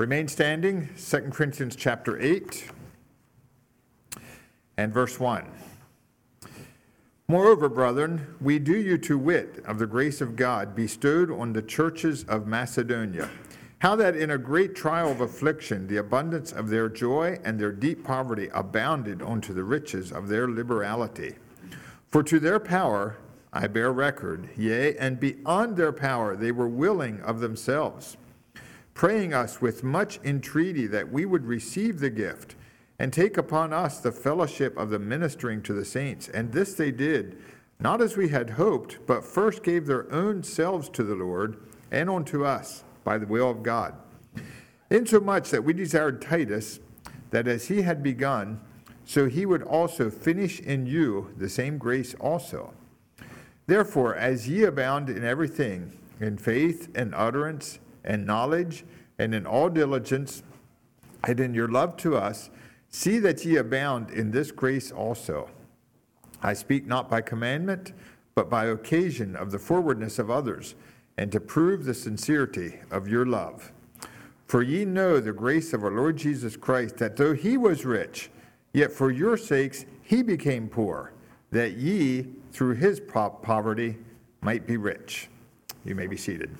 Remain standing, 2 Corinthians chapter 8 and verse 1. Moreover, brethren, we do you to wit of the grace of God bestowed on the churches of Macedonia, how that in a great trial of affliction the abundance of their joy and their deep poverty abounded unto the riches of their liberality. For to their power I bear record, yea, and beyond their power they were willing of themselves praying us with much entreaty that we would receive the gift and take upon us the fellowship of the ministering to the saints. And this they did, not as we had hoped, but first gave their own selves to the Lord and unto us by the will of God. Insomuch that we desired Titus, that as he had begun, so he would also finish in you the same grace also. Therefore, as ye abound in everything, in faith and utterance, and knowledge, and in all diligence, and in your love to us, see that ye abound in this grace also. I speak not by commandment, but by occasion of the forwardness of others, and to prove the sincerity of your love. For ye know the grace of our Lord Jesus Christ, that though he was rich, yet for your sakes he became poor, that ye, through his poverty, might be rich. You may be seated.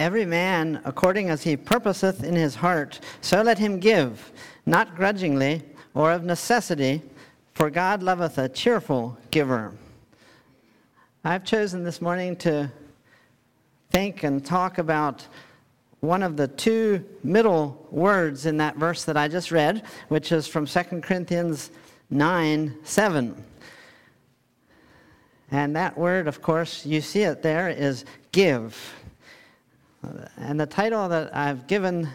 Every man according as he purposeth in his heart, so let him give, not grudgingly or of necessity, for God loveth a cheerful giver. I've chosen this morning to think and talk about one of the two middle words in that verse that I just read, which is from 2 Corinthians 9 7. And that word, of course, you see it there, is give. And the title that I've given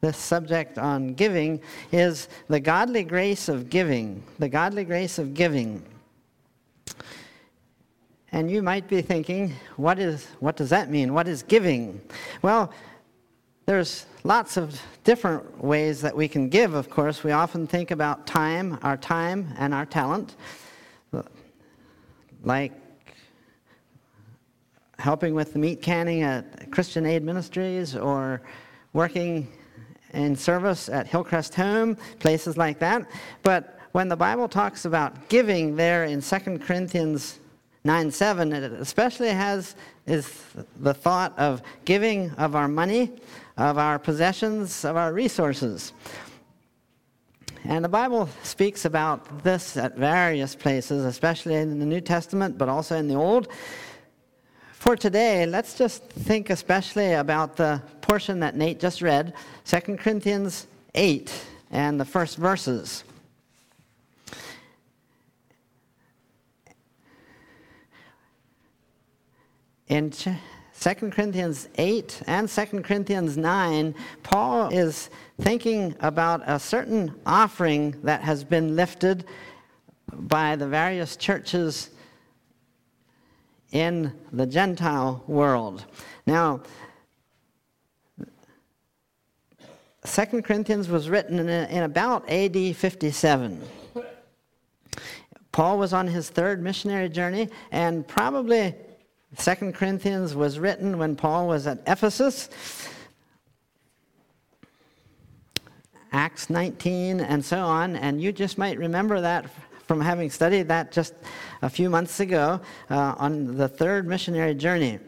this subject on giving is The Godly Grace of Giving. The Godly Grace of Giving. And you might be thinking, what, is, what does that mean? What is giving? Well, there's lots of different ways that we can give, of course. We often think about time, our time, and our talent. Like helping with the meat canning at Christian Aid Ministries or working in service at Hillcrest Home, places like that. But when the Bible talks about giving there in 2 Corinthians 9 7, it especially has is the thought of giving of our money, of our possessions, of our resources. And the Bible speaks about this at various places, especially in the New Testament, but also in the Old. For today, let's just think especially about the portion that Nate just read, 2 Corinthians 8 and the first verses. In 2 Corinthians 8 and 2 Corinthians 9, Paul is thinking about a certain offering that has been lifted by the various churches in the Gentile world. Now, 2 Corinthians was written in, in about AD 57. Paul was on his third missionary journey, and probably 2 Corinthians was written when Paul was at Ephesus. Acts 19 and so on, and you just might remember that from having studied that just a few months ago uh, on the third missionary journey.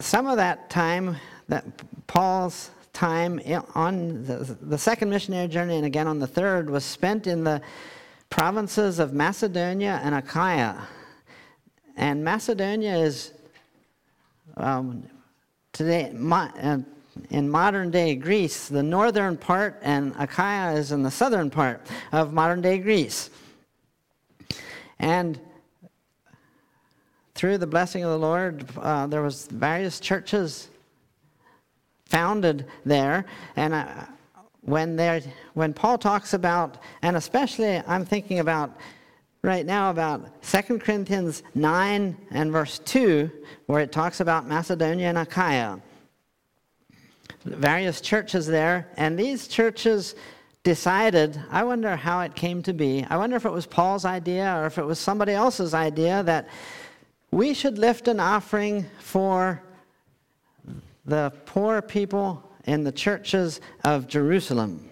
Some of that time, that Paul's time on the, the second missionary journey and again on the third, was spent in the provinces of Macedonia and Achaia. And Macedonia is um, today, uh, in modern day Greece, the northern part, and Achaia is in the southern part of modern day Greece. And through the blessing of the Lord, uh, there was various churches founded there. And uh, when, when Paul talks about, and especially I'm thinking about right now about 2 Corinthians 9 and verse 2, where it talks about Macedonia and Achaia various churches there, and these churches decided, I wonder how it came to be. I wonder if it was Paul's idea or if it was somebody else's idea that we should lift an offering for the poor people in the churches of Jerusalem.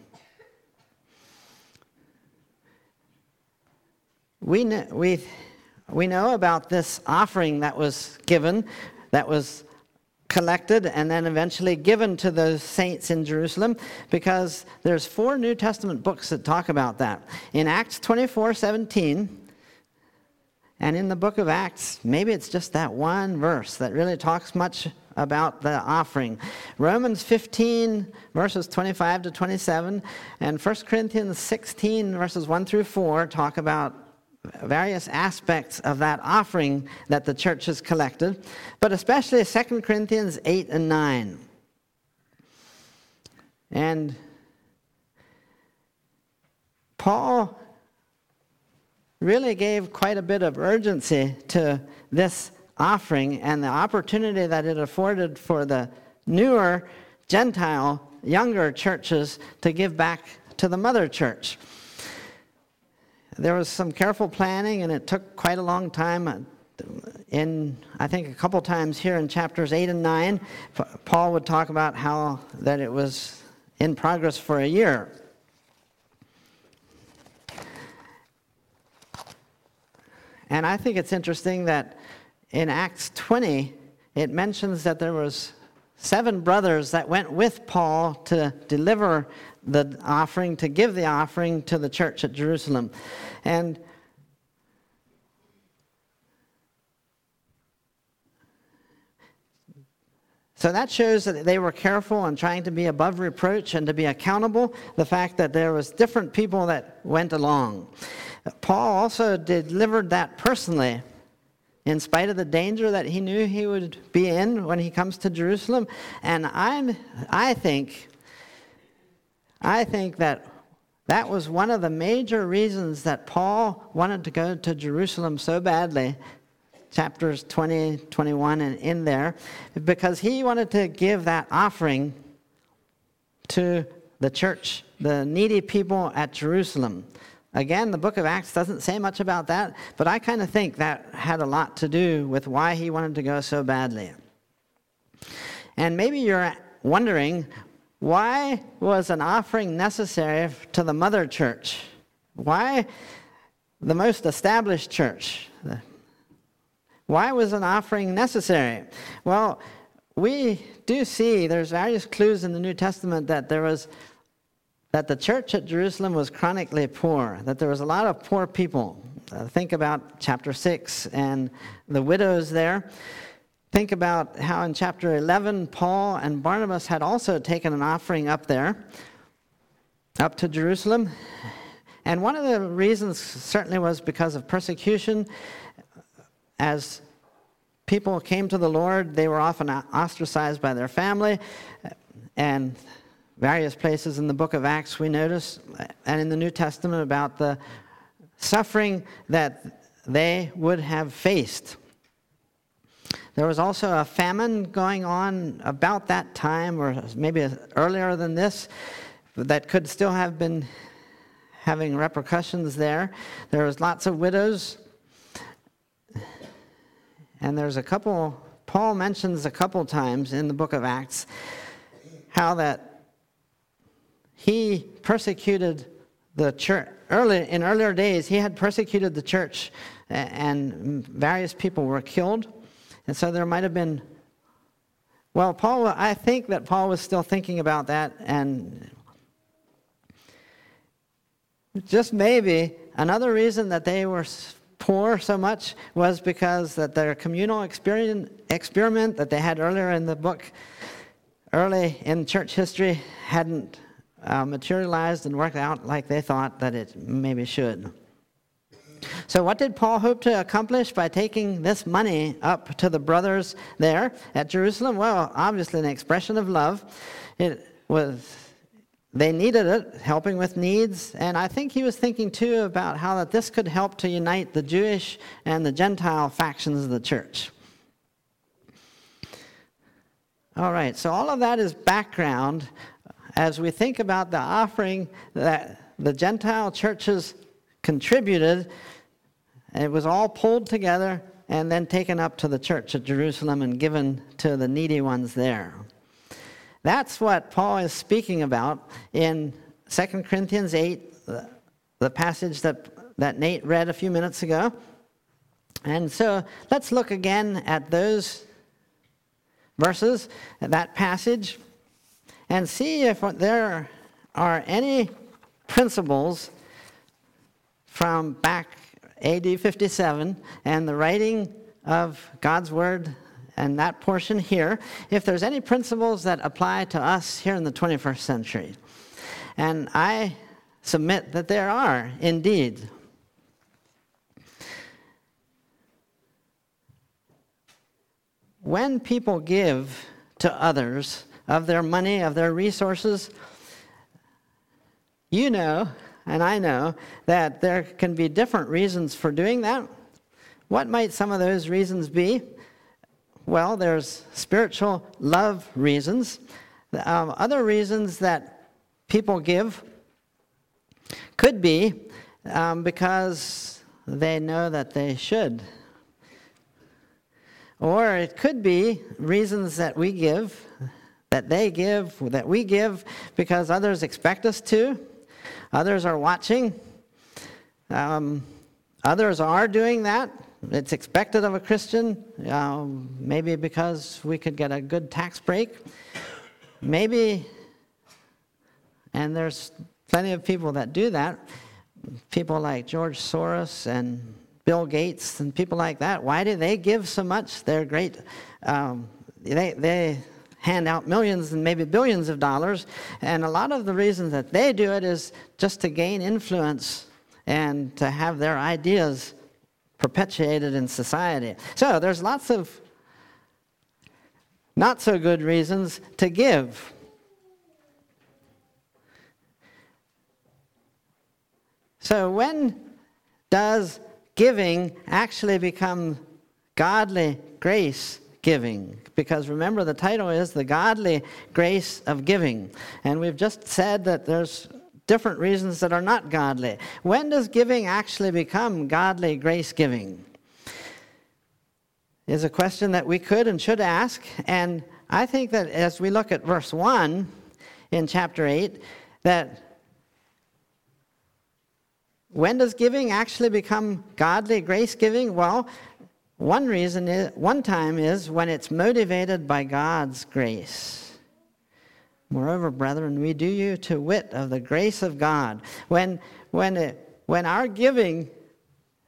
We know, we, we know about this offering that was given, that was collected and then eventually given to the saints in Jerusalem because there's four New Testament books that talk about that. In Acts 24 17, and in the book of Acts, maybe it's just that one verse that really talks much about the offering. Romans 15, verses 25 to 27, and 1 Corinthians 16, verses 1 through 4, talk about various aspects of that offering that the church has collected, but especially 2 Corinthians 8 and 9. And Paul really gave quite a bit of urgency to this offering and the opportunity that it afforded for the newer Gentile, younger churches to give back to the mother church. There was some careful planning, and it took quite a long time. Uh, in I think a couple times here in chapters eight and nine, Paul would talk about how that it was in progress for a year. And I think it's interesting that in Acts 20, it mentions that there was seven brothers that went with Paul to deliver the offering, to give the offering to the church at Jerusalem. And So that shows that they were careful and trying to be above reproach and to be accountable. The fact that there was different people that went along. Paul also delivered that personally in spite of the danger that he knew he would be in when he comes to Jerusalem. And I'm, I think, I think that that was one of the major reasons that Paul wanted to go to Jerusalem so badly, chapters 20, 21, and in there, because he wanted to give that offering to the church, the needy people at Jerusalem. Again, the book of Acts doesn't say much about that, but I kind of think that had a lot to do with why he wanted to go so badly. And maybe you're wondering why was an offering necessary to the mother church? Why the most established church? Why was an offering necessary? Well, we do see there's various clues in the New Testament that there was that the church at Jerusalem was chronically poor, that there was a lot of poor people. Uh, think about chapter 6 and the widows there. Think about how in chapter 11, Paul and Barnabas had also taken an offering up there, up to Jerusalem. And one of the reasons certainly was because of persecution. As people came to the Lord, they were often ostracized by their family, and various places in the book of Acts we notice, and in the New Testament about the suffering that they would have faced. There was also a famine going on about that time, or maybe earlier than this, that could still have been having repercussions there. There was lots of widows. And there's a couple, Paul mentions a couple times in the book of Acts how that he persecuted the church. Early, in earlier days, he had persecuted the church, and various people were killed. And so there might have been, well, Paul, I think that Paul was still thinking about that, and just maybe another reason that they were poor so much was because that their communal experiment that they had earlier in the book, early in church history, hadn't uh, materialized and worked out like they thought that it maybe should. So, what did Paul hope to accomplish by taking this money up to the brothers there at Jerusalem? Well, obviously, an expression of love. It was they needed it, helping with needs, and I think he was thinking too about how that this could help to unite the Jewish and the Gentile factions of the church. All right, so all of that is background as we think about the offering that the Gentile churches contributed, it was all pulled together and then taken up to the church at Jerusalem and given to the needy ones there. That's what Paul is speaking about in 2 Corinthians 8, the passage that, that Nate read a few minutes ago. And so let's look again at those verses, that passage, and see if there are any principles from back AD 57 and the writing of God's Word and that portion here, if there's any principles that apply to us here in the 21st century. And I submit that there are indeed. When people give to others of their money, of their resources, you know, and I know, that there can be different reasons for doing that. What might some of those reasons be? Well, there's spiritual love reasons. Um, other reasons that people give could be um, because they know that they should. Or it could be reasons that we give, that they give, that we give because others expect us to. Others are watching. Um, others are doing that. It's expected of a Christian, um, maybe because we could get a good tax break. Maybe, and there's plenty of people that do that. People like George Soros and Bill Gates and people like that. Why do they give so much? They're great. Um, they, they hand out millions and maybe billions of dollars. And a lot of the reasons that they do it is just to gain influence and to have their ideas perpetuated in society. So there's lots of not so good reasons to give. So when does giving actually become godly grace giving? Because remember, the title is The Godly Grace of Giving. And we've just said that there's different reasons that are not godly. When does giving actually become godly grace giving? Is a question that we could and should ask. And I think that as we look at verse 1 in chapter 8, that when does giving actually become godly grace giving? Well, one reason is, one time is when it's motivated by God's grace. Moreover, brethren, we do you to wit of the grace of God. When, when, it, when our giving,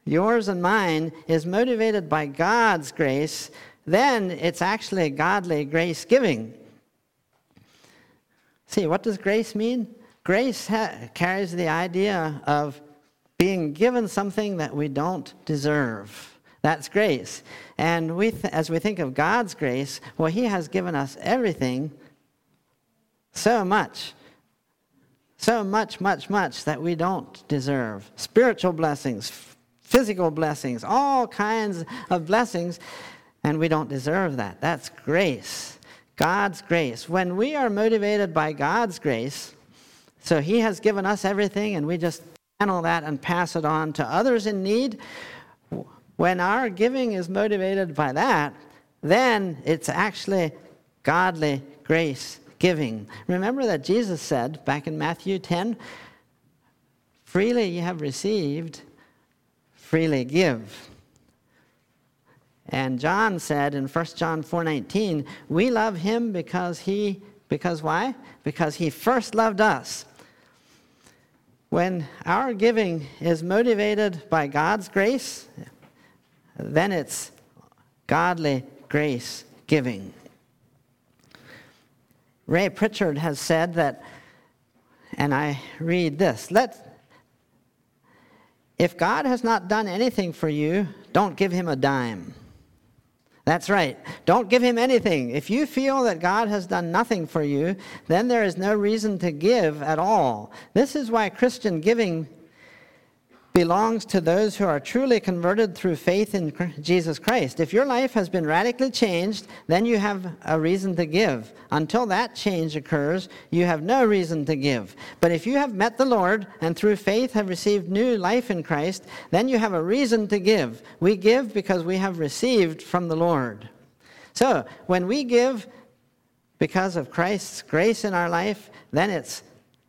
yours and mine, is motivated by God's grace, then it's actually godly grace giving. See, what does grace mean? Grace ha- carries the idea of being given something that we don't deserve. That's grace. And we th- as we think of God's grace, well, He has given us everything so much. So much, much, much that we don't deserve. Spiritual blessings, physical blessings, all kinds of blessings, and we don't deserve that. That's grace. God's grace. When we are motivated by God's grace, so He has given us everything, and we just channel that and pass it on to others in need. When our giving is motivated by that, then it's actually godly grace giving. Remember that Jesus said back in Matthew 10 freely you have received, freely give. And John said in 1 John 4:19, we love him because he because why? Because he first loved us. When our giving is motivated by God's grace, then it's godly grace giving. Ray Pritchard has said that, and I read this let, if God has not done anything for you, don't give him a dime. That's right. Don't give him anything. If you feel that God has done nothing for you, then there is no reason to give at all. This is why Christian giving belongs to those who are truly converted through faith in Jesus Christ. If your life has been radically changed, then you have a reason to give. Until that change occurs, you have no reason to give. But if you have met the Lord and through faith have received new life in Christ, then you have a reason to give. We give because we have received from the Lord. So, when we give because of Christ's grace in our life, then it's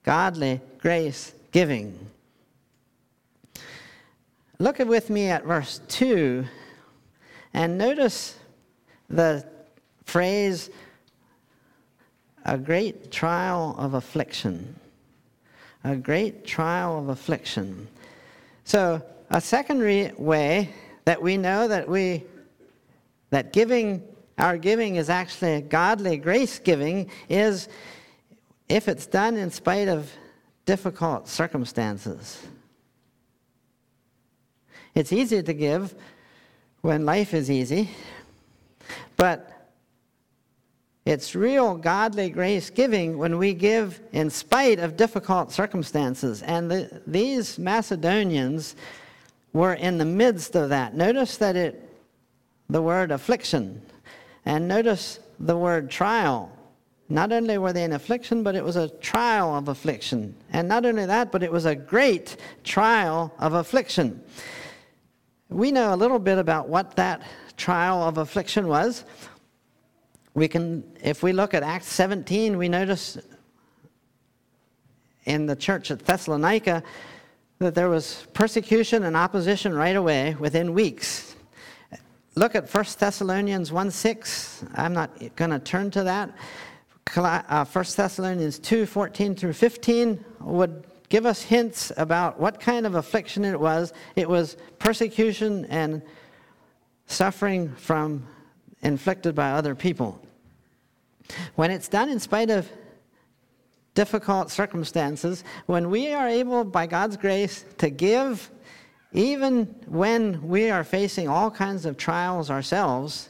godly grace giving. Look with me at verse 2 and notice the phrase, a great trial of affliction. A great trial of affliction. So, a secondary way that we know that we that giving our giving is actually godly grace giving is if it's done in spite of difficult circumstances. It's easy to give when life is easy, but it's real godly grace giving when we give in spite of difficult circumstances. And the, these Macedonians were in the midst of that. Notice that it, the word affliction, and notice the word trial. Not only were they in affliction, but it was a trial of affliction. And not only that, but it was a great trial of affliction. We know a little bit about what that trial of affliction was. We can, if we look at Acts 17, we notice in the church at Thessalonica that there was persecution and opposition right away within weeks. Look at 1 Thessalonians 1 6. I'm not going to turn to that. 1 uh, Thessalonians 2 14 through 15 would give us hints about what kind of affliction it was. It was persecution and suffering from inflicted by other people. When it's done in spite of difficult circumstances, when we are able, by God's grace, to give, even when we are facing all kinds of trials ourselves,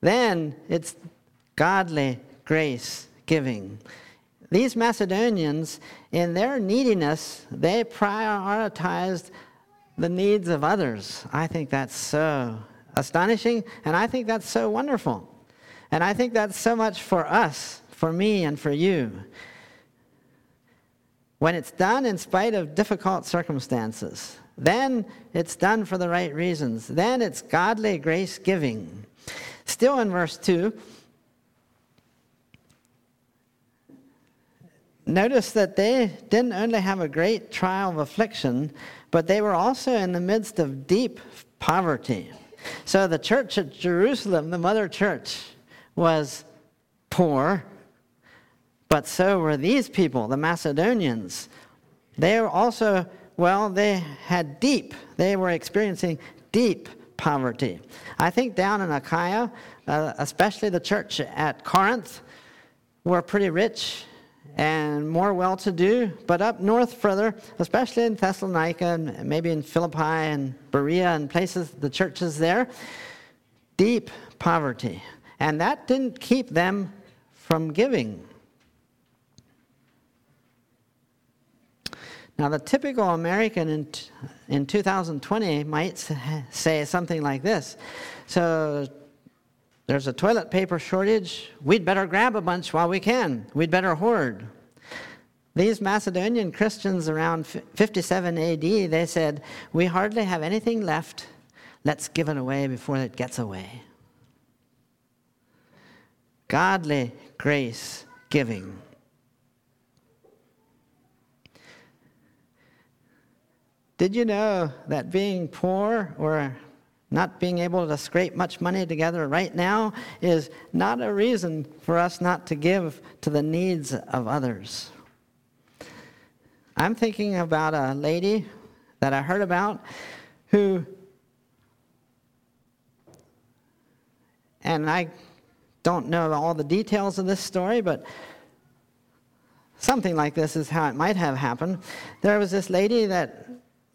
then it's godly grace giving. These Macedonians, in their neediness, they prioritized the needs of others. I think that's so astonishing, and I think that's so wonderful. And I think that's so much for us, for me, and for you. When it's done in spite of difficult circumstances, then it's done for the right reasons. Then it's godly grace giving. Still in verse 2, notice that they didn't only have a great trial of affliction, but they were also in the midst of deep poverty. So the church at Jerusalem, the mother church, was poor, but so were these people, the Macedonians. They were also, well, they had deep, they were experiencing deep poverty. I think down in Achaia, uh, especially the church at Corinth, were pretty rich and more well to do. But up north further, especially in Thessalonica and maybe in Philippi and Berea and places, the churches there, deep poverty. And that didn't keep them from giving. Now, the typical American in, in 2020 might say something like this. So, there's a toilet paper shortage. We'd better grab a bunch while we can. We'd better hoard. These Macedonian Christians around 57 AD, they said, We hardly have anything left. Let's give it away before it gets away. Godly grace giving. Did you know that being poor or not being able to scrape much money together right now is not a reason for us not to give to the needs of others. I'm thinking about a lady that I heard about who, and I don't know all the details of this story, but something like this is how it might have happened. There was this lady that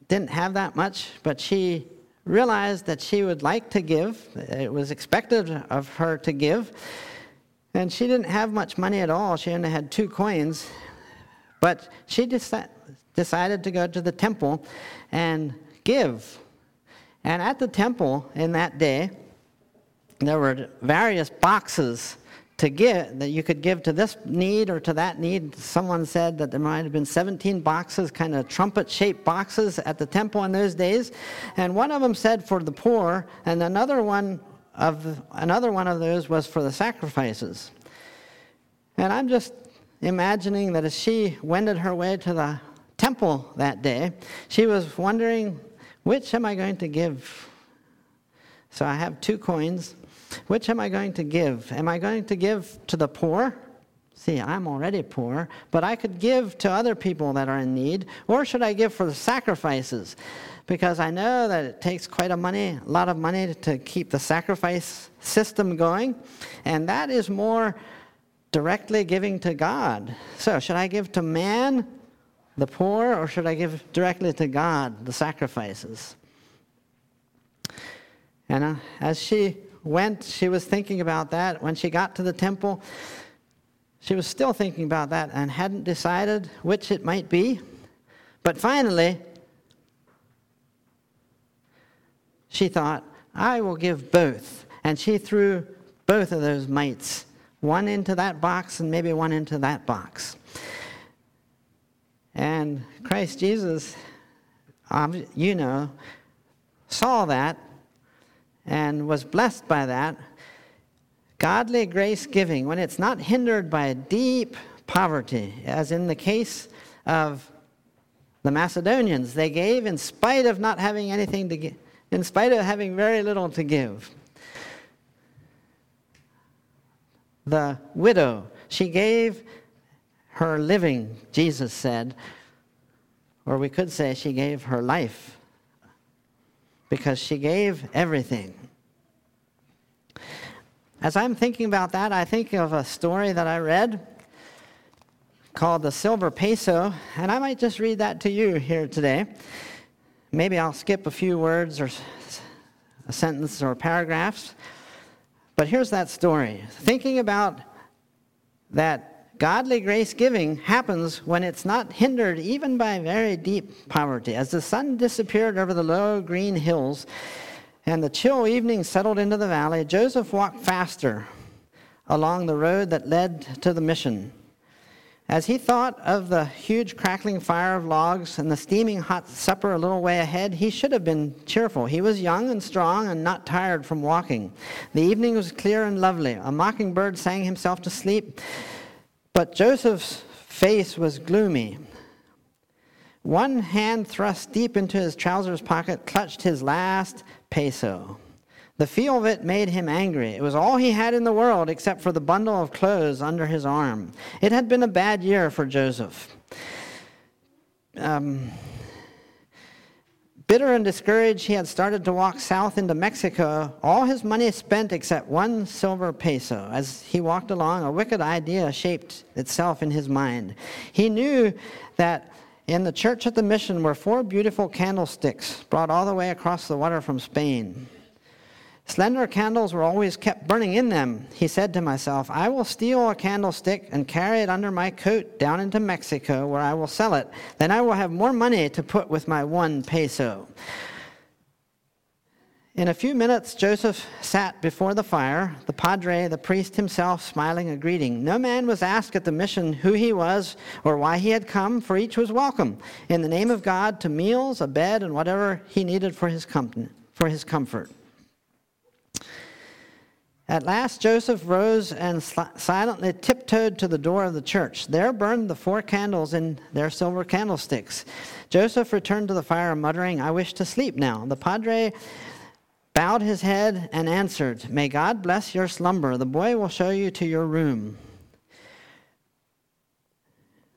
didn't have that much, but she realized that she would like to give. It was expected of her to give. And she didn't have much money at all. She only had two coins. But she deci- decided to go to the temple and give. And at the temple in that day, there were various boxes to give that you could give to this need or to that need. Someone said that there might have been 17 boxes, kind of trumpet-shaped boxes at the temple in those days, and one of them said for the poor, and another one of another one of those was for the sacrifices. And I'm just imagining that as she wended her way to the temple that day, she was wondering, which am I going to give? So I have two coins. Which am I going to give? Am I going to give to the poor? See, I'm already poor, but I could give to other people that are in need. Or should I give for the sacrifices? Because I know that it takes quite a money, a lot of money to keep the sacrifice system going, and that is more directly giving to God. So, should I give to man, the poor, or should I give directly to God, the sacrifices? And uh, as she went, she was thinking about that. When she got to the temple, she was still thinking about that and hadn't decided which it might be. But finally, she thought, I will give both. And she threw both of those mites, one into that box and maybe one into that box. And Christ Jesus, you know, saw that and was blessed by that. Godly grace giving, when it's not hindered by deep poverty, as in the case of the Macedonians, they gave in spite of not having anything to give, in spite of having very little to give. The widow, she gave her living, Jesus said, or we could say she gave her life because she gave everything. As I'm thinking about that, I think of a story that I read called The Silver Peso, and I might just read that to you here today. Maybe I'll skip a few words or a sentence or paragraphs. But here's that story. Thinking about that Godly grace giving happens when it's not hindered even by very deep poverty. As the sun disappeared over the low green hills and the chill evening settled into the valley, Joseph walked faster along the road that led to the mission. As he thought of the huge crackling fire of logs and the steaming hot supper a little way ahead, he should have been cheerful. He was young and strong and not tired from walking. The evening was clear and lovely. A mockingbird sang himself to sleep. But Joseph's face was gloomy. One hand thrust deep into his trousers pocket clutched his last peso. The feel of it made him angry. It was all he had in the world except for the bundle of clothes under his arm. It had been a bad year for Joseph. Um, Bitter and discouraged, he had started to walk south into Mexico, all his money spent except one silver peso. As he walked along, a wicked idea shaped itself in his mind. He knew that in the church at the mission were four beautiful candlesticks brought all the way across the water from Spain. Slender candles were always kept burning in them. He said to myself, I will steal a candlestick and carry it under my coat down into Mexico, where I will sell it. Then I will have more money to put with my one peso. In a few minutes, Joseph sat before the fire, the padre, the priest himself, smiling a greeting. No man was asked at the mission who he was or why he had come, for each was welcome, in the name of God, to meals, a bed, and whatever he needed for his, company, for his comfort. At last, Joseph rose and silently tiptoed to the door of the church. There burned the four candles in their silver candlesticks. Joseph returned to the fire, muttering, I wish to sleep now. The padre bowed his head and answered, May God bless your slumber. The boy will show you to your room.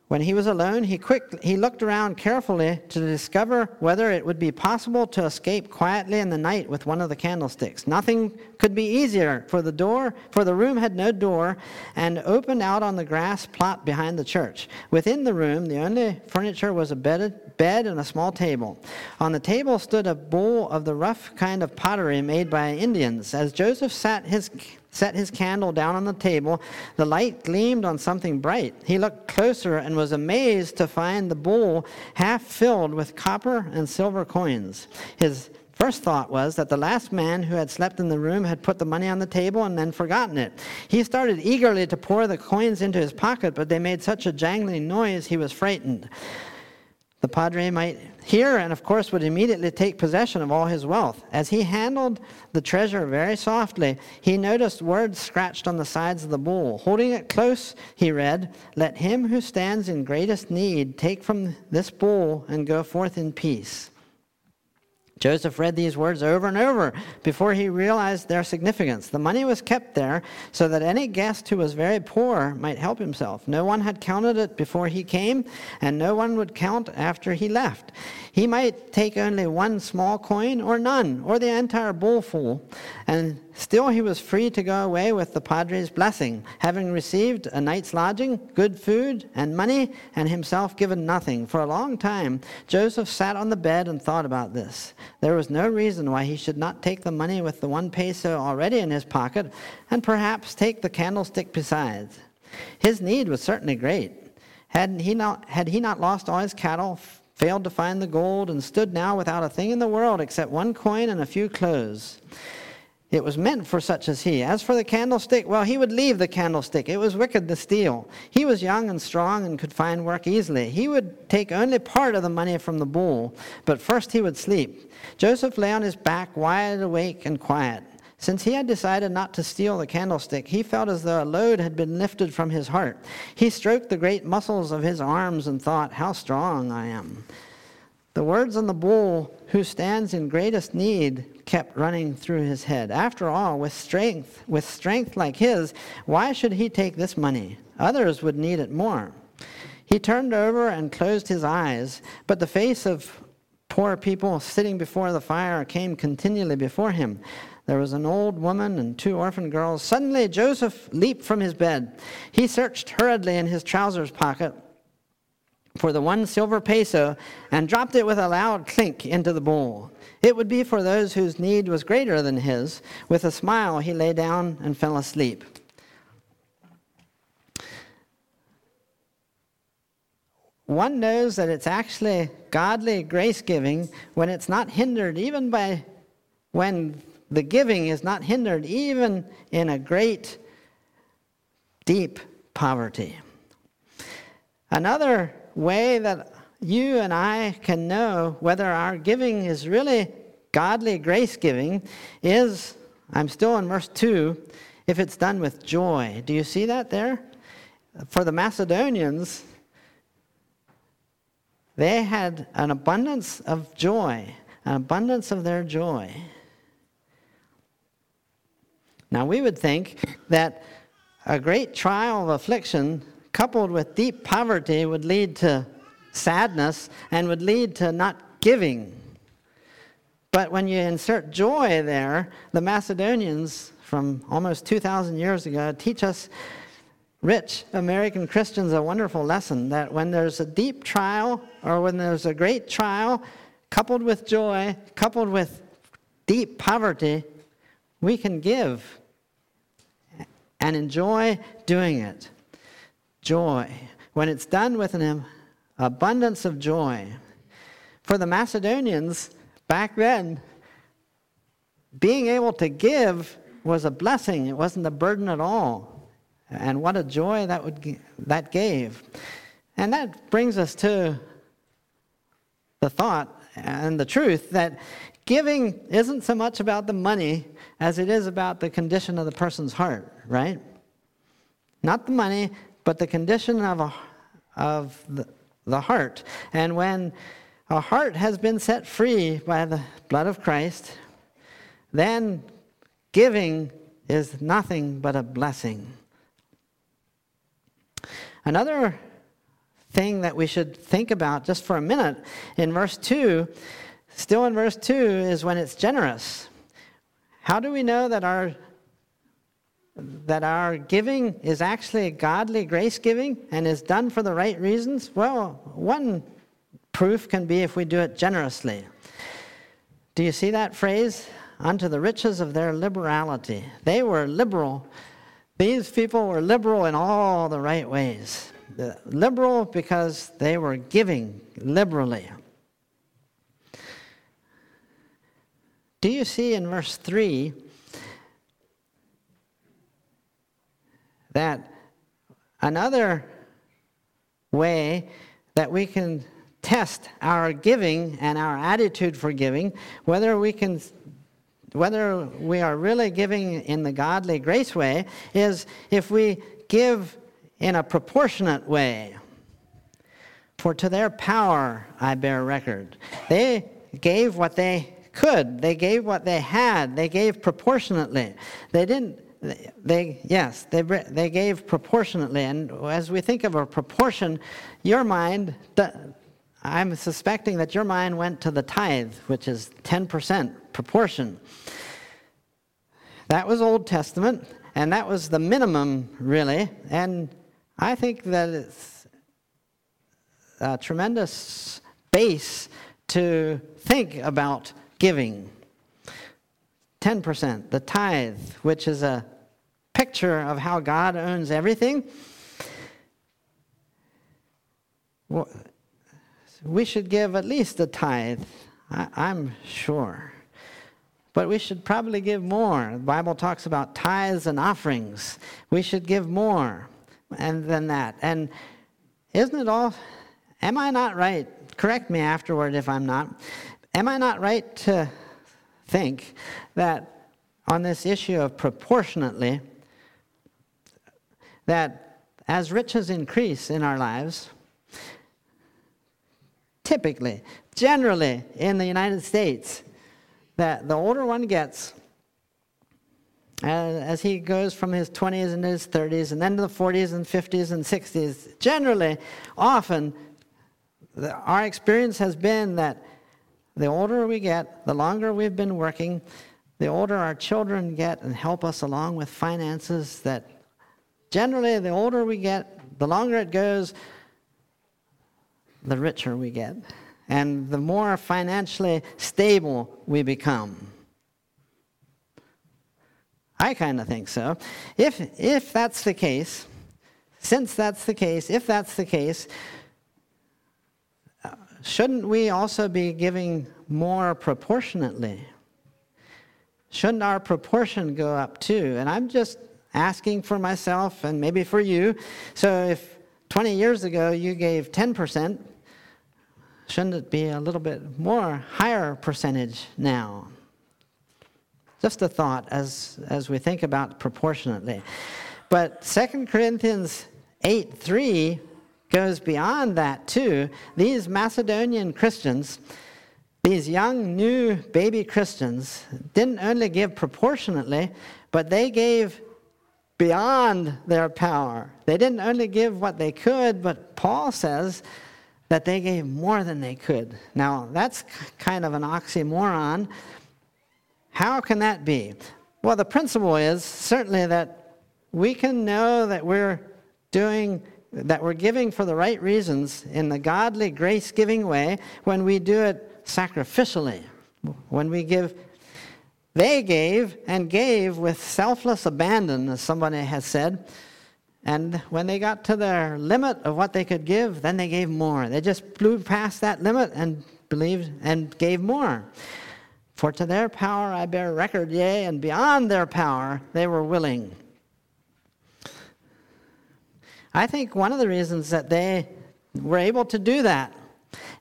When he was alone, he, he looked around carefully to discover whether it would be possible to escape quietly in the night with one of the candlesticks. Nothing could be easier, for the door, for the room had no door and opened out on the grass plot behind the church. Within the room, the only furniture was a bed, bed and a small table. On the table stood a bowl of the rough kind of pottery made by Indians. As Joseph sat his set his candle down on the table, the light gleamed on something bright. He looked closer and was amazed to find the bowl half filled with copper and silver coins. His First thought was that the last man who had slept in the room had put the money on the table and then forgotten it. He started eagerly to pour the coins into his pocket, but they made such a jangling noise he was frightened. The padre might hear and, of course, would immediately take possession of all his wealth. As he handled the treasure very softly, he noticed words scratched on the sides of the bowl. Holding it close, he read, Let him who stands in greatest need take from this bowl and go forth in peace. Joseph read these words over and over before he realized their significance. The money was kept there so that any guest who was very poor might help himself. No one had counted it before he came, and no one would count after he left. He might take only one small coin or none, or the entire bowlful, and still he was free to go away with the Padre's blessing, having received a night's lodging, good food, and money, and himself given nothing. For a long time, Joseph sat on the bed and thought about this. There was no reason why he should not take the money with the one peso already in his pocket, and perhaps take the candlestick besides. His need was certainly great. Had he not, had he not lost all his cattle, failed to find the gold, and stood now without a thing in the world except one coin and a few clothes. It was meant for such as he. As for the candlestick, well, he would leave the candlestick. It was wicked to steal. He was young and strong and could find work easily. He would take only part of the money from the bowl, but first he would sleep. Joseph lay on his back, wide awake and quiet. Since he had decided not to steal the candlestick, he felt as though a load had been lifted from his heart. He stroked the great muscles of his arms and thought, How strong I am. The words on the bull who stands in greatest need, kept running through his head. After all, with strength, with strength like his, why should he take this money? Others would need it more. He turned over and closed his eyes, but the face of poor people sitting before the fire came continually before him. There was an old woman and two orphan girls. Suddenly, Joseph leaped from his bed. He searched hurriedly in his trousers pocket for the one silver peso and dropped it with a loud clink into the bowl. It would be for those whose need was greater than his. With a smile, he lay down and fell asleep. One knows that it's actually godly grace giving when it's not hindered even by when the giving is not hindered even in a great, deep poverty. Another way that you and I can know whether our giving is really godly grace giving is, I'm still in verse 2, if it's done with joy. Do you see that there? For the Macedonians, they had an abundance of joy, an abundance of their joy. Now, we would think that a great trial of affliction coupled with deep poverty would lead to sadness and would lead to not giving. But when you insert joy there, the Macedonians from almost 2,000 years ago teach us rich American Christians a wonderful lesson that when there's a deep trial or when there's a great trial, coupled with joy, coupled with deep poverty, we can give and enjoy doing it. Joy. When it's done with an abundance of joy. For the Macedonians back then, being able to give was a blessing. It wasn't a burden at all. And what a joy that would that gave. And that brings us to the thought and the truth that giving isn't so much about the money as it is about the condition of the person's heart, right? Not the money, but the condition of, a, of the, the heart. And when a heart has been set free by the blood of Christ, then giving is nothing but a blessing. Another thing that we should think about just for a minute in verse 2, still in verse 2, is when it's generous. How do we know that our that our giving is actually godly grace giving and is done for the right reasons? Well, one proof can be if we do it generously. Do you see that phrase? unto the riches of their liberality. They were liberal. These people were liberal in all the right ways. Liberal because they were giving liberally. Do you see in verse 3 that another way that we can test our giving and our attitude for giving, whether we can whether we are really giving in the godly grace way is if we give in a proportionate way. For to their power I bear record. They gave what they could. They gave what they had. They gave proportionately. They didn't they yes they they gave proportionately and as we think of a proportion your mind i'm suspecting that your mind went to the tithe which is 10% proportion. That was old testament and that was the minimum really and i think that it's a tremendous base to think about giving 10%, the tithe, which is a picture of how God owns everything. we should give at least a tithe, I, am sure. But we should probably give more. The Bible talks about tithes and offerings. We should give more and than that. And isn't it all? Am I not right? Correct me afterward if I'm not. Am I not right to think that on this issue of proportionately, that as riches increase in our lives, typically, generally in the United States, that the older one gets, uh, as he goes from his 20s and his 30s and then to the 40s and 50s and 60s, generally, often, our experience has been that the older we get, the longer we've been working, the older our children get and help us along with finances, that generally the older we get, the longer it goes, the richer we get. And the more financially stable we become. I kind of think so. If, if that's the case, since that's the case, if that's the case, uh, shouldn't we also be giving more proportionately? Shouldn't our proportion go up too? And I'm just asking for myself and maybe for you. So if 20 years ago you gave 10%, shouldn't it be a little bit more higher percentage now? Just a thought as, as we think about proportionately. But 2 Corinthians 8 3 goes beyond that too. These Macedonian Christians, these young new baby Christians, didn't only give proportionately, but they gave beyond their power. They didn't only give what they could, but Paul says that they gave more than they could. Now, that's kind of an oxymoron. How can that be? Well, the principle is certainly that we can know that we're doing that we're giving for the right reasons in the godly, grace giving way when we do it sacrificially. When we give, they gave and gave with selfless abandon, as somebody has said. And when they got to their limit of what they could give, then they gave more. They just blew past that limit and believed and gave more. For to their power I bear record, yea, and beyond their power they were willing. I think one of the reasons that they were able to do that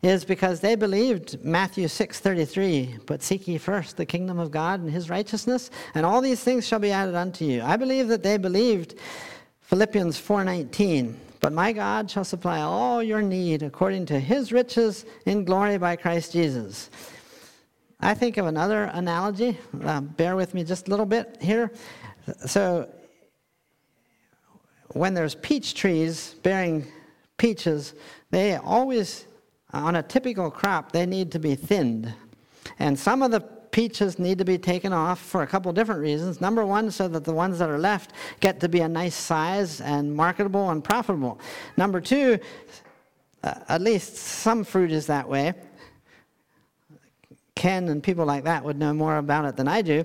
is because they believed Matthew 6:33, but seek ye first the kingdom of God and his righteousness, and all these things shall be added unto you. I believe that they believed Philippians 4:19, but my God shall supply all your need according to his riches in glory by Christ Jesus. I think of another analogy. Uh, bear with me just a little bit here. So when there's peach trees bearing peaches, they always, on a typical crop, they need to be thinned. And some of the peaches need to be taken off for a couple different reasons. Number one, so that the ones that are left get to be a nice size and marketable and profitable. Number two, uh, at least some fruit is that way. Ken and people like that would know more about it than I do.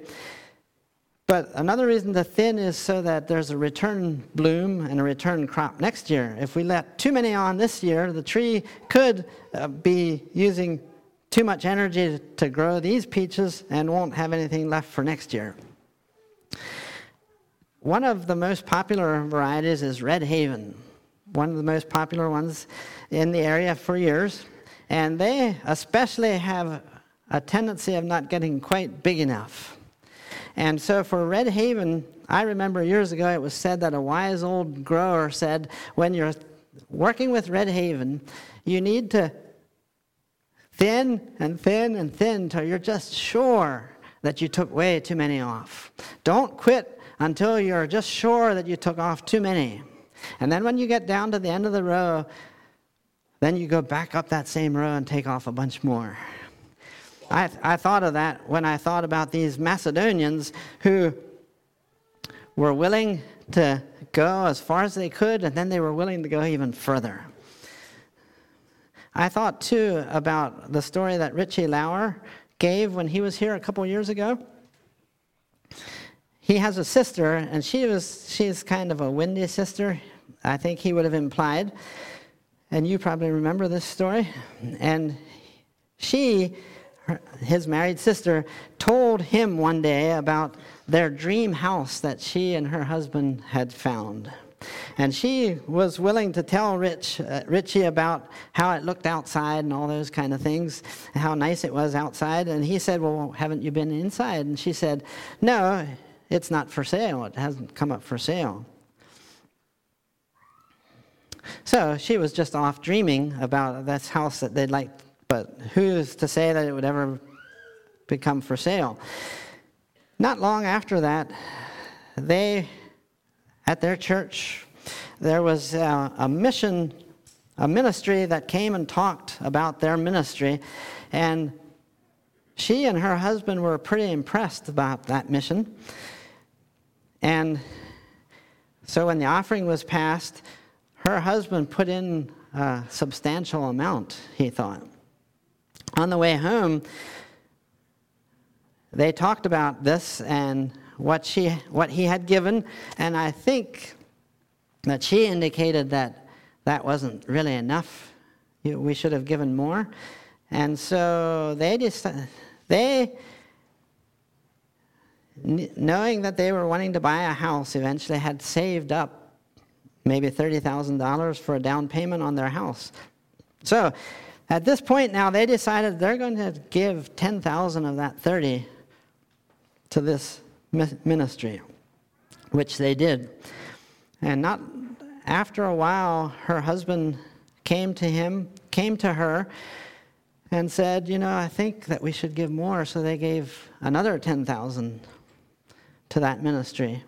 But another reason to thin is so that there's a return bloom and a return crop next year. If we let too many on this year, the tree could uh, be using too much energy to grow these peaches and won't have anything left for next year. One of the most popular varieties is Red Haven, one of the most popular ones in the area for years. And they especially have a tendency of not getting quite big enough. And so for Red Haven, I remember years ago it was said that a wise old grower said, when you're working with Red Haven, you need to thin and thin and thin till you're just sure that you took way too many off. Don't quit until you're just sure that you took off too many. And then when you get down to the end of the row, then you go back up that same row and take off a bunch more. I, I thought of that when I thought about these Macedonians who were willing to go as far as they could, and then they were willing to go even further. I thought too about the story that Richie Lauer gave when he was here a couple years ago. He has a sister, and she was she's kind of a windy sister. I think he would have implied, and you probably remember this story. And she his married sister told him one day about their dream house that she and her husband had found. And she was willing to tell Rich, uh, Richie about how it looked outside and all those kind of things, how nice it was outside. And he said, Well, haven't you been inside? And she said, No, it's not for sale. It hasn't come up for sale. So she was just off dreaming about this house that they'd like but who's to say that it would ever become for sale? Not long after that, they, at their church, there was a, a mission, a ministry that came and talked about their ministry, and she and her husband were pretty impressed about that mission. And so when the offering was passed, her husband put in a substantial amount, he thought. On the way home, they talked about this and what, she, what he had given, and I think that she indicated that that wasn't really enough. We should have given more. And so they just, they, knowing that they were wanting to buy a house, eventually had saved up maybe $30,000 for a down payment on their house. So at this point now, they decided they're going to give 10,000 of that 30 to this ministry, which they did. And not after a while, her husband came to him, came to her, and said, "You know, I think that we should give more." So they gave another 10,000 to that ministry.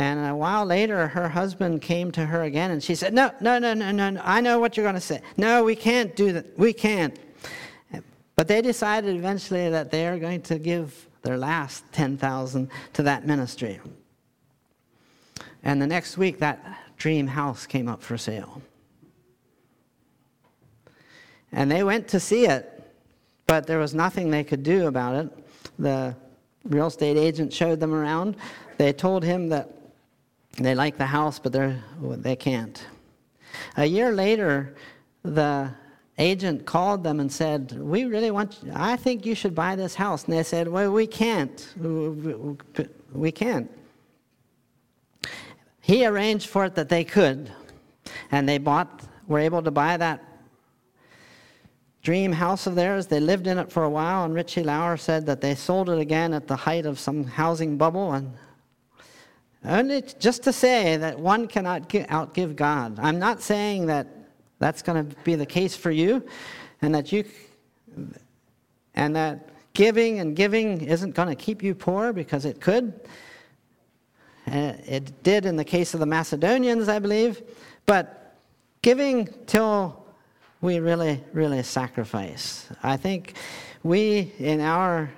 And a while later, her husband came to her again and she said, No, no, no, no, no, no. I know what you're going to say. No, we can't do that. We can't. But they decided eventually that they are going to give their last 10,000 to that ministry. And the next week, that dream house came up for sale. And they went to see it, but there was nothing they could do about it. The real estate agent showed them around. They told him that they like the house, but they're, they can't. A year later, the agent called them and said, We really want, I think you should buy this house. And they said, Well, we can't. We can't. He arranged for it that they could, and they bought, were able to buy that dream house of theirs. They lived in it for a while, and Richie Lauer said that they sold it again at the height of some housing bubble, and only just to say that one cannot outgive God. I'm not saying that that's going to be the case for you, and that you, and that giving and giving isn't going to keep you poor because it could. Uh, it did in the case of the Macedonians, I believe, but giving till we really, really sacrifice. I think we, in our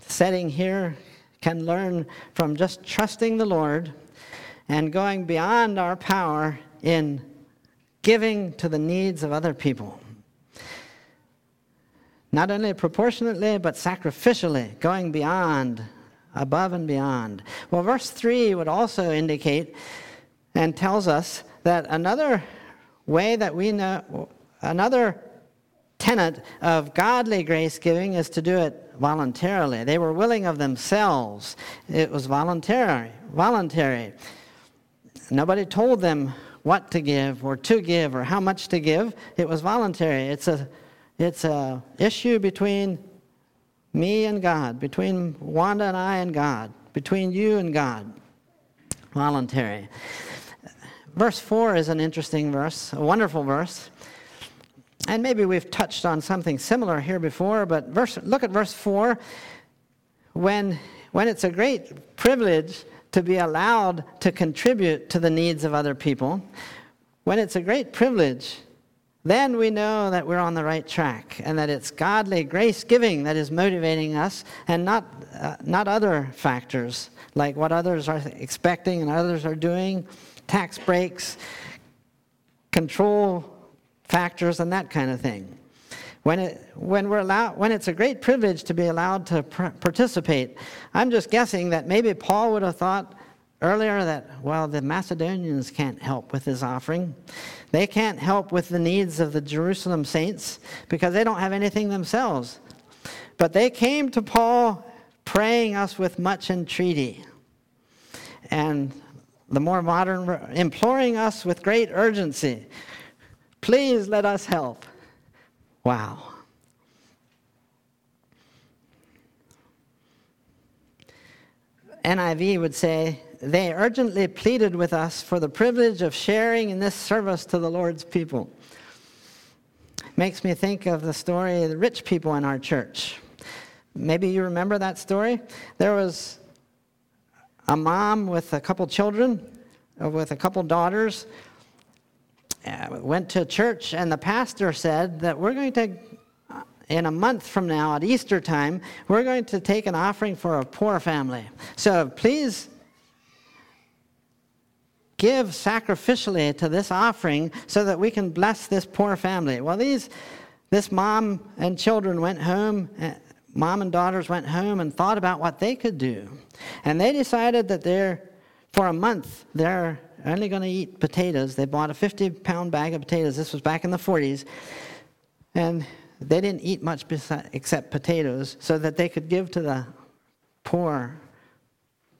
setting here, can learn from just trusting the Lord and going beyond our power in giving to the needs of other people. not only proportionately, but sacrificially, going beyond, above and beyond. Well, verse 3 would also indicate and tells us that another way that we know, another tenet of godly grace giving is to do it voluntarily. They were willing of themselves. It was voluntary. Voluntary. Nobody told them what to give or to give or how much to give. It was voluntary. It's a it's a issue between me and God, between Wanda and I and God, between you and God. Voluntary. Verse 4 is an interesting verse, a wonderful verse. And maybe we've touched on something similar here before, but verse, look at verse 4. When, when it's a great privilege to be allowed to contribute to the needs of other people, when it's a great privilege, then we know that we're on the right track and that it's godly grace giving that is motivating us and not, uh, not other factors like what others are expecting and others are doing, tax breaks, control factors, and that kind of thing. When, it, when, we're allowed, when it's a great privilege to be allowed to pr- participate, I'm just guessing that maybe Paul would have thought earlier that, well, the Macedonians can't help with his offering. They can't help with the needs of the Jerusalem saints because they don't have anything themselves. But they came to Paul praying us with much entreaty. And the more modern, imploring us with great urgency. Please let us help. Wow. NIV would say, they urgently pleaded with us for the privilege of sharing in this service to the Lord's people. Makes me think of the story of the rich people in our church. Maybe you remember that story. There was a mom with a couple children, uh, with a couple daughters, went to church, and the pastor said that we're going to, uh, in a month from now at Easter time, we're going to take an offering for a poor family. So please give sacrificially to this offering so that we can bless this poor family. Well, these, this mom and children went home, uh, mom and daughters went home and thought about what they could do. And they decided that they're, for a month, they're only going to eat potatoes. They bought a 50 pound bag of potatoes. This was back in the 40s. And they didn't eat much except potatoes so that they could give to the poor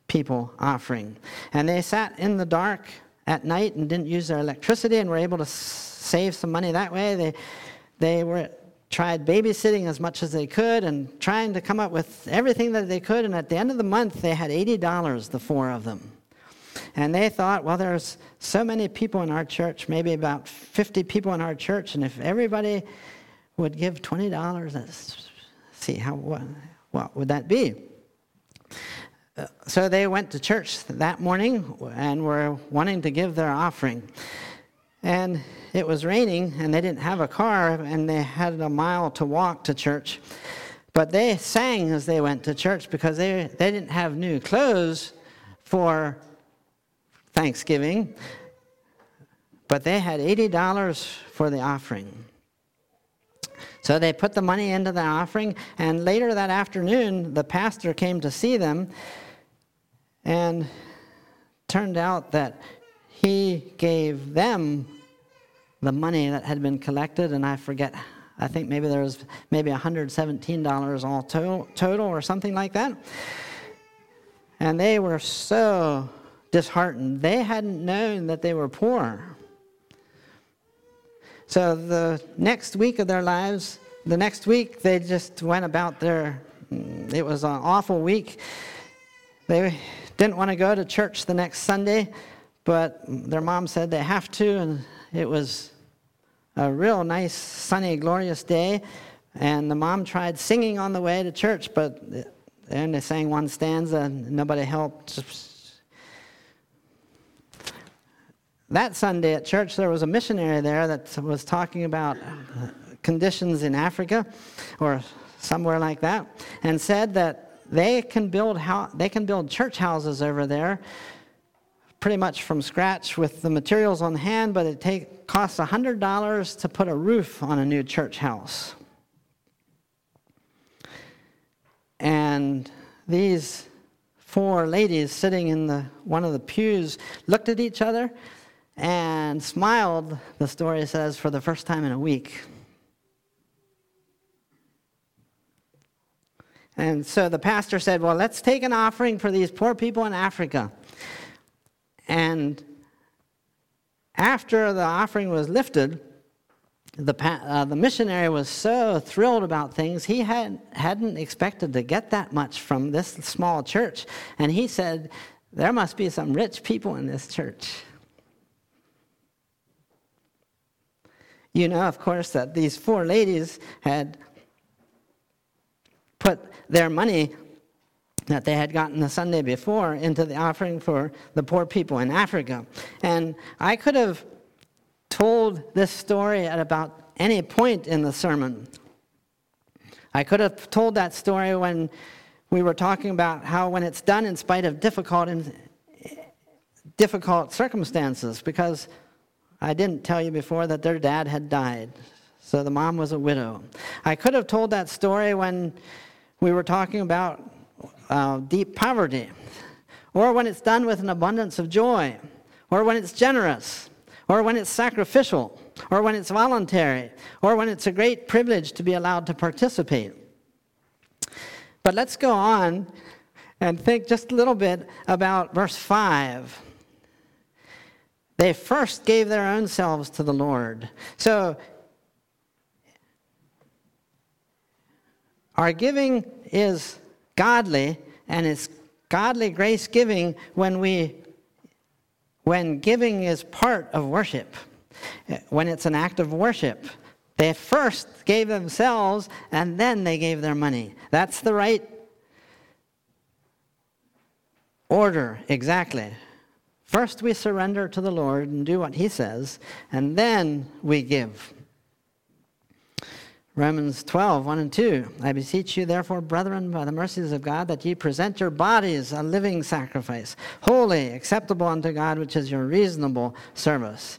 people offering. And they sat in the dark at night and didn't use their electricity and were able to save some money that way. They, they were tried babysitting as much as they could and trying to come up with everything that they could. And at the end of the month, they had $80, the four of them. And they thought, well, there's so many people in our church, maybe about 50 people in our church, and if everybody would give $20, let's see how what, what would that be? So they went to church that morning and were wanting to give their offering. And it was raining, and they didn't have a car, and they had a mile to walk to church. But they sang as they went to church because they, they didn't have new clothes for Thanksgiving, but they had $80 for the offering. So they put the money into the offering, and later that afternoon, the pastor came to see them, and turned out that he gave them the money that had been collected, and I forget, I think maybe there was maybe $117 all to- total or something like that. And they were so disheartened. They hadn't known that they were poor. So the next week of their lives, the next week, they just went about their, it was an awful week. They didn't want to go to church the next Sunday, but their mom said they have to, and it was a real nice, sunny, glorious day. And the mom tried singing on the way to church, but and they sang one stanza, and nobody helped that Sunday at church, there was a missionary there that was talking about conditions in Africa or somewhere like that, and said that they can build how, they can build church houses over there pretty much from scratch with the materials on hand, but it take, costs $100 to put a roof on a new church house. And these four ladies sitting in the, one of the pews looked at each other and smiled, the story says, for the first time in a week. And so the pastor said, Well, let's take an offering for these poor people in Africa. And after the offering was lifted, the, uh, the missionary was so thrilled about things, he had, hadn't expected to get that much from this small church. And he said, There must be some rich people in this church. You know, of course, that these four ladies had put their money that they had gotten the Sunday before into the offering for the poor people in Africa. And I could have told this story at about any point in the sermon. I could have told that story when we were talking about how when it's done in spite of difficult difficult circumstances because I didn't tell you before that their dad had died. So the mom was a widow. I could have told that story when we were talking about uh, deep poverty, or when it's done with an abundance of joy, or when it's generous, or when it's sacrificial, or when it's voluntary, or when it's a great privilege to be allowed to participate. But let's go on and think just a little bit about verse 5. They first gave their own selves to the Lord. So, our giving is godly, and it's godly grace giving when we when giving is part of worship, when it's an act of worship. They first gave themselves and then they gave their money. That's the right order, exactly. First, we surrender to the Lord and do what He says, and then we give. Romans 12, 1 and 2. I beseech you, therefore, brethren, by the mercies of God, that ye present your bodies a living sacrifice, holy, acceptable unto God, which is your reasonable service.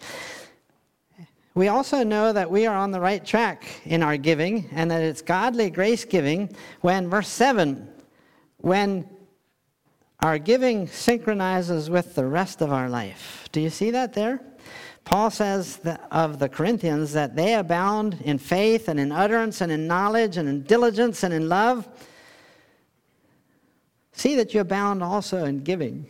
We also know that we are on the right track in our giving, and that it's godly grace giving when, verse 7, when our giving synchronizes with the rest of our life. Do you see that there? Paul says of the Corinthians that they abound in faith and in utterance and in knowledge and in diligence and in love. See that you abound also in giving.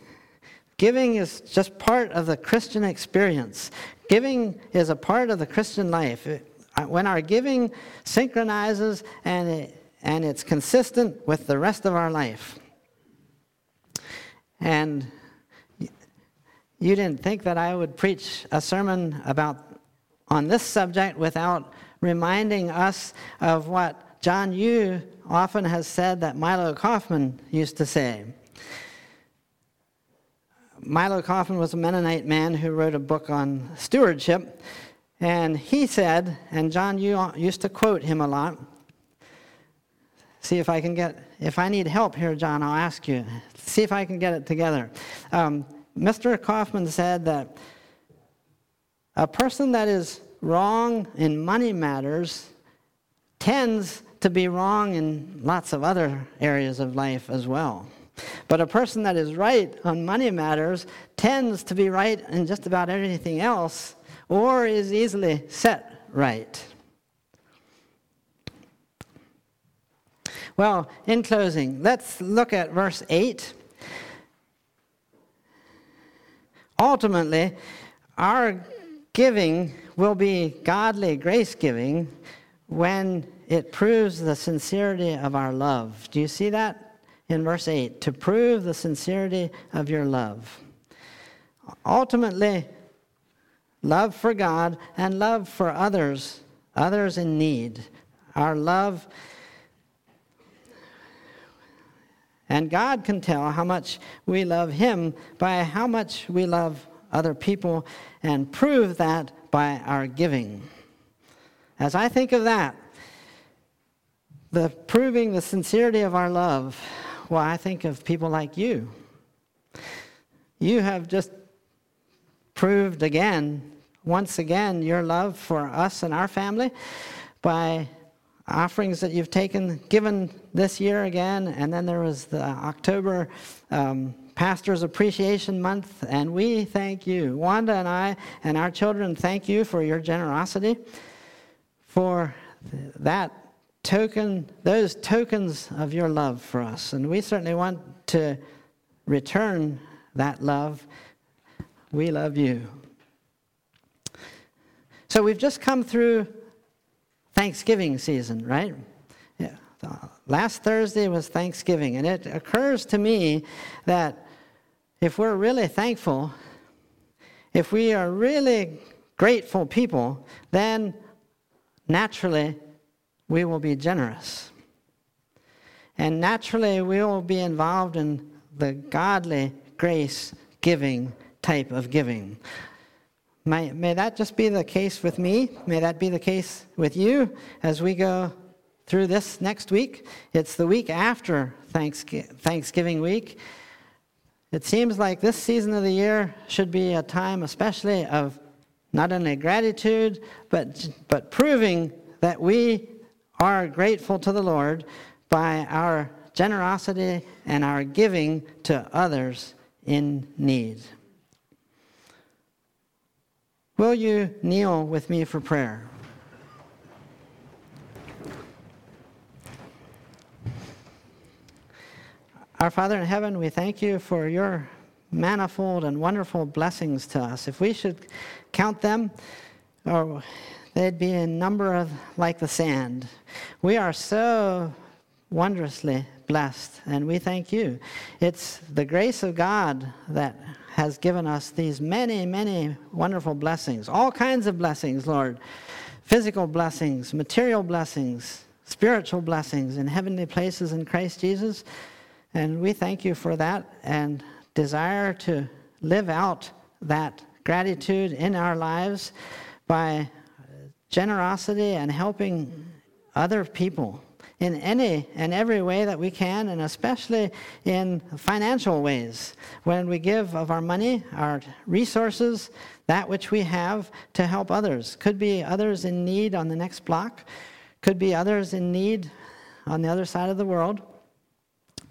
Giving is just part of the Christian experience. Giving is a part of the Christian life. Uh, when our giving synchronizes and, it, and it's consistent with the rest of our life. And you didn't think that I would preach a sermon about on this subject without reminding us of what John Yoo often has said that Milo Kauffman used to say. Milo Kauffman was a Mennonite man who wrote a book on stewardship, and he said, and John Yoo used to quote him a lot. See if I can get, if I need help here, John, I'll ask you. See if I can get it together. Um, Mr. Kauffman said that a person that is wrong in money matters tends to be wrong in lots of other areas of life as well. But a person that is right on money matters tends to be right in just about everything else or is easily set right. Well, in closing, let's look at verse 8. Ultimately, our giving will be godly grace giving when it proves the sincerity of our love. Do you see that in verse 8? To prove the sincerity of your love. Ultimately, love for God and love for others, others in need. Our love And God can tell how much we love Him by how much we love other people and prove that by our giving. As I think of that, the proving the sincerity of our love, well, I think of people like you. You have just proved again, once again, your love for us and our family by offerings that you've taken, given this year again, and then there was the October um, Pastor's Appreciation Month, and we thank you. Wanda and I and our children thank you for your generosity, for that token, those tokens of your love for us. And we certainly want to return that love. We love you. So we've just come through Thanksgiving season, right? Yeah. Last Thursday was Thanksgiving, and it occurs to me that if we're really thankful, if we are really grateful people, then naturally we will be generous. And naturally we will be involved in the godly grace giving type of giving. May, may that just be the case with me. May that be the case with you as we go through this next week. It's the week after Thanksgiving week. It seems like this season of the year should be a time, especially of not only gratitude, but, but proving that we are grateful to the Lord by our generosity and our giving to others in need. Will you kneel with me for prayer? Our Father in heaven, we thank you for your manifold and wonderful blessings to us. If we should count them, or they'd be in number of like the sand. We are so wondrously blessed, and we thank you. It's the grace of God that has given us these many, many wonderful blessings, all kinds of blessings, Lord physical blessings, material blessings, spiritual blessings in heavenly places in Christ Jesus. And we thank you for that and desire to live out that gratitude in our lives by generosity and helping other people in any and every way that we can, and especially in financial ways. When we give of our money, our resources, that which we have to help others. Could be others in need on the next block, could be others in need on the other side of the world.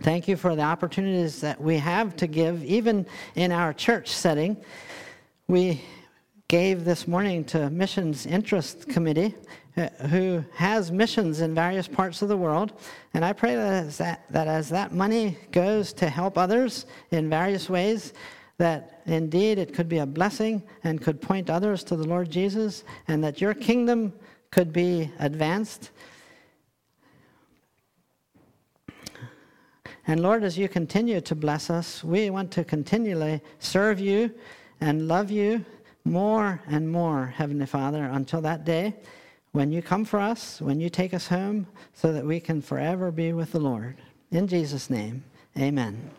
Thank you for the opportunities that we have to give, even in our church setting. We gave this morning to Missions Interest Committee uh, who has missions in various parts of the world. And I pray that as that, that as that money goes to help others in various ways, that indeed it could be a blessing and could point others to the Lord Jesus, and that your kingdom could be advanced. And Lord, as you continue to bless us, we want to continually serve you and love you more and more, Heavenly Father, until that day when you come for us, when you take us home, so that we can forever be with the Lord. In Jesus' name, amen.